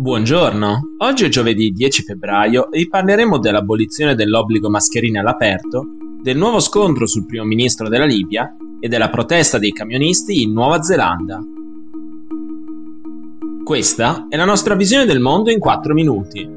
Buongiorno, oggi è giovedì 10 febbraio e vi parleremo dell'abolizione dell'obbligo mascherine all'aperto, del nuovo scontro sul primo ministro della Libia e della protesta dei camionisti in Nuova Zelanda. Questa è la nostra visione del mondo in 4 minuti.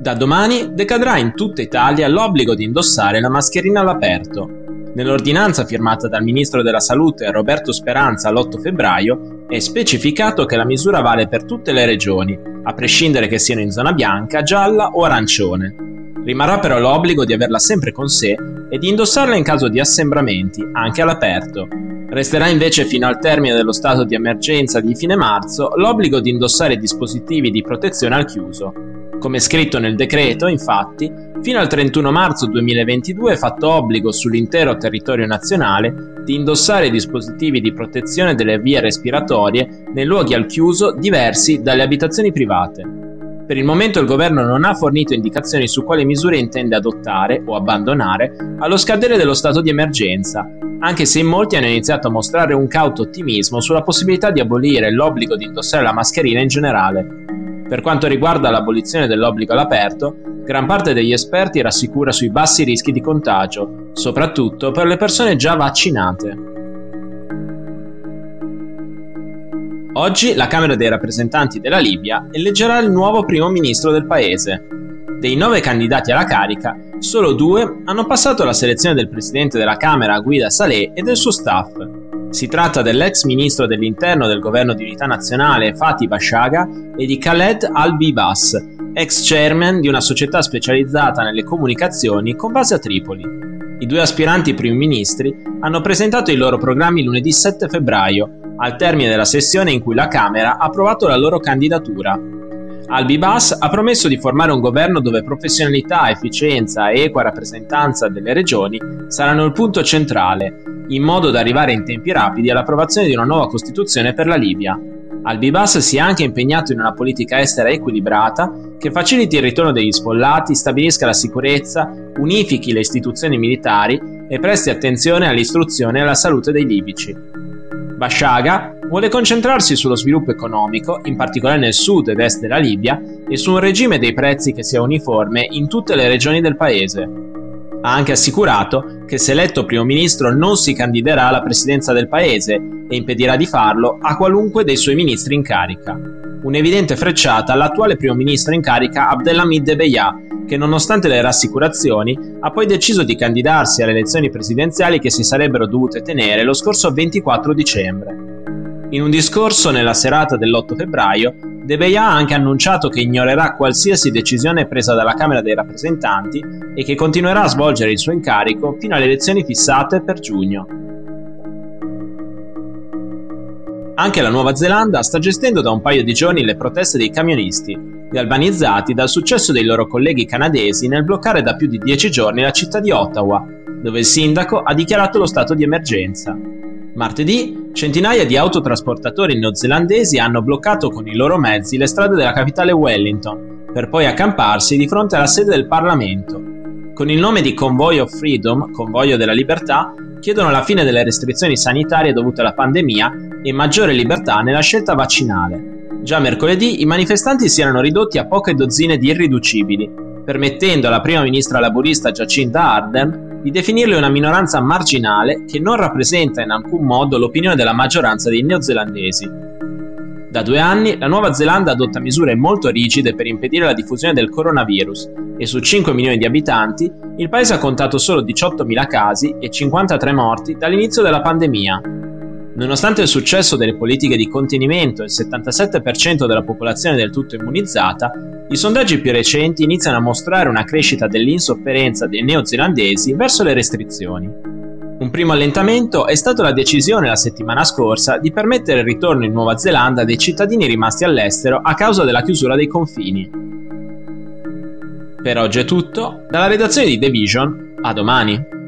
Da domani decadrà in tutta Italia l'obbligo di indossare la mascherina all'aperto. Nell'ordinanza firmata dal ministro della Salute Roberto Speranza l'8 febbraio è specificato che la misura vale per tutte le regioni, a prescindere che siano in zona bianca, gialla o arancione. Rimarrà però l'obbligo di averla sempre con sé e di indossarla in caso di assembramenti, anche all'aperto. Resterà invece fino al termine dello stato di emergenza di fine marzo l'obbligo di indossare dispositivi di protezione al chiuso. Come scritto nel decreto, infatti, fino al 31 marzo 2022 è fatto obbligo sull'intero territorio nazionale di indossare dispositivi di protezione delle vie respiratorie nei luoghi al chiuso diversi dalle abitazioni private. Per il momento il governo non ha fornito indicazioni su quali misure intende adottare o abbandonare allo scadere dello stato di emergenza, anche se in molti hanno iniziato a mostrare un cauto ottimismo sulla possibilità di abolire l'obbligo di indossare la mascherina in generale. Per quanto riguarda l'abolizione dell'obbligo all'aperto, gran parte degli esperti rassicura sui bassi rischi di contagio, soprattutto per le persone già vaccinate. Oggi la Camera dei rappresentanti della Libia eleggerà il nuovo primo ministro del paese. Dei nove candidati alla carica, solo due hanno passato la selezione del presidente della Camera Guida Saleh e del suo staff. Si tratta dell'ex ministro dell'interno del governo di unità nazionale Fatih Bashaga e di Khaled Al-Bibas, ex chairman di una società specializzata nelle comunicazioni con base a Tripoli. I due aspiranti primi ministri hanno presentato i loro programmi lunedì 7 febbraio, al termine della sessione in cui la Camera ha approvato la loro candidatura. Albi Bass ha promesso di formare un governo dove professionalità, efficienza e equa rappresentanza delle regioni saranno il punto centrale, in modo da arrivare in tempi rapidi all'approvazione di una nuova Costituzione per la Libia. Albibas si è anche impegnato in una politica estera equilibrata che faciliti il ritorno degli sfollati, stabilisca la sicurezza, unifichi le istituzioni militari e presti attenzione all'istruzione e alla salute dei libici. Bashaga vuole concentrarsi sullo sviluppo economico, in particolare nel sud ed est della Libia, e su un regime dei prezzi che sia uniforme in tutte le regioni del paese. Ha anche assicurato che se eletto primo ministro non si candiderà alla presidenza del paese e impedirà di farlo a qualunque dei suoi ministri in carica. Un'evidente frecciata all'attuale primo ministro in carica Abdelhamid Debeyah, che nonostante le rassicurazioni ha poi deciso di candidarsi alle elezioni presidenziali che si sarebbero dovute tenere lo scorso 24 dicembre. In un discorso nella serata dell'8 febbraio, De Beya ha anche annunciato che ignorerà qualsiasi decisione presa dalla Camera dei rappresentanti e che continuerà a svolgere il suo incarico fino alle elezioni fissate per giugno. Anche la Nuova Zelanda sta gestendo da un paio di giorni le proteste dei camionisti, galvanizzati dal successo dei loro colleghi canadesi nel bloccare da più di dieci giorni la città di Ottawa, dove il sindaco ha dichiarato lo stato di emergenza. Martedì, centinaia di autotrasportatori neozelandesi hanno bloccato con i loro mezzi le strade della capitale Wellington, per poi accamparsi di fronte alla sede del Parlamento. Con il nome di Convoy of Freedom, Convoglio della Libertà, chiedono la fine delle restrizioni sanitarie dovute alla pandemia e maggiore libertà nella scelta vaccinale. Già mercoledì i manifestanti si erano ridotti a poche dozzine di irriducibili, permettendo alla prima ministra laburista Jacinda Ardern di definirli una minoranza marginale che non rappresenta in alcun modo l'opinione della maggioranza dei neozelandesi. Da due anni la Nuova Zelanda adotta misure molto rigide per impedire la diffusione del coronavirus e su 5 milioni di abitanti il paese ha contato solo 18.000 casi e 53 morti dall'inizio della pandemia. Nonostante il successo delle politiche di contenimento e il 77% della popolazione del tutto immunizzata, i sondaggi più recenti iniziano a mostrare una crescita dell'insofferenza dei neozelandesi verso le restrizioni. Un primo allentamento è stato la decisione la settimana scorsa di permettere il ritorno in Nuova Zelanda dei cittadini rimasti all'estero a causa della chiusura dei confini. Per oggi è tutto, dalla redazione di The Vision, a domani!